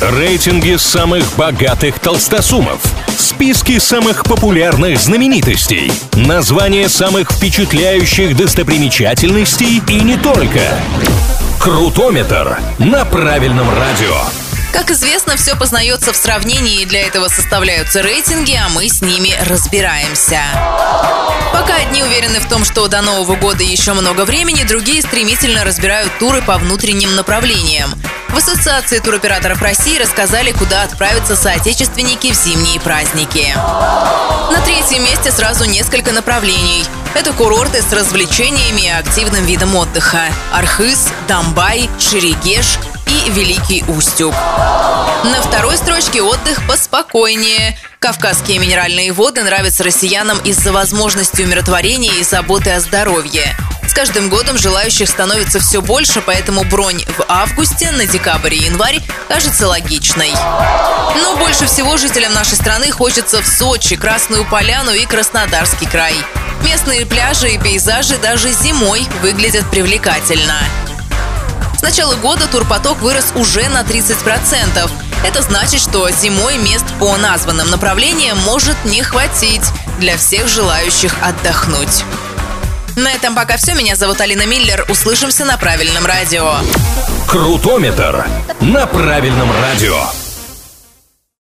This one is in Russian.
Рейтинги самых богатых толстосумов. Списки самых популярных знаменитостей. Названия самых впечатляющих достопримечательностей и не только. Крутометр на правильном радио. Как известно, все познается в сравнении, и для этого составляются рейтинги, а мы с ними разбираемся. Пока одни уверены в том, что до Нового года еще много времени, другие стремительно разбирают туры по внутренним направлениям. В Ассоциации туроператоров России рассказали, куда отправятся соотечественники в зимние праздники. На третьем месте сразу несколько направлений. Это курорты с развлечениями и активным видом отдыха. Архыз, Дамбай, Шерегеш и Великий Устюг. На второй строчке отдых поспокойнее. Кавказские минеральные воды нравятся россиянам из-за возможности умиротворения и заботы о здоровье. Каждым годом желающих становится все больше, поэтому бронь в августе, на декабрь и январь кажется логичной. Но больше всего жителям нашей страны хочется в Сочи, Красную Поляну и Краснодарский край. Местные пляжи и пейзажи даже зимой выглядят привлекательно. С начала года турпоток вырос уже на 30%. Это значит, что зимой мест по названным направлениям может не хватить для всех желающих отдохнуть. На этом пока все. Меня зовут Алина Миллер. Услышимся на правильном радио. Крутометр на правильном радио.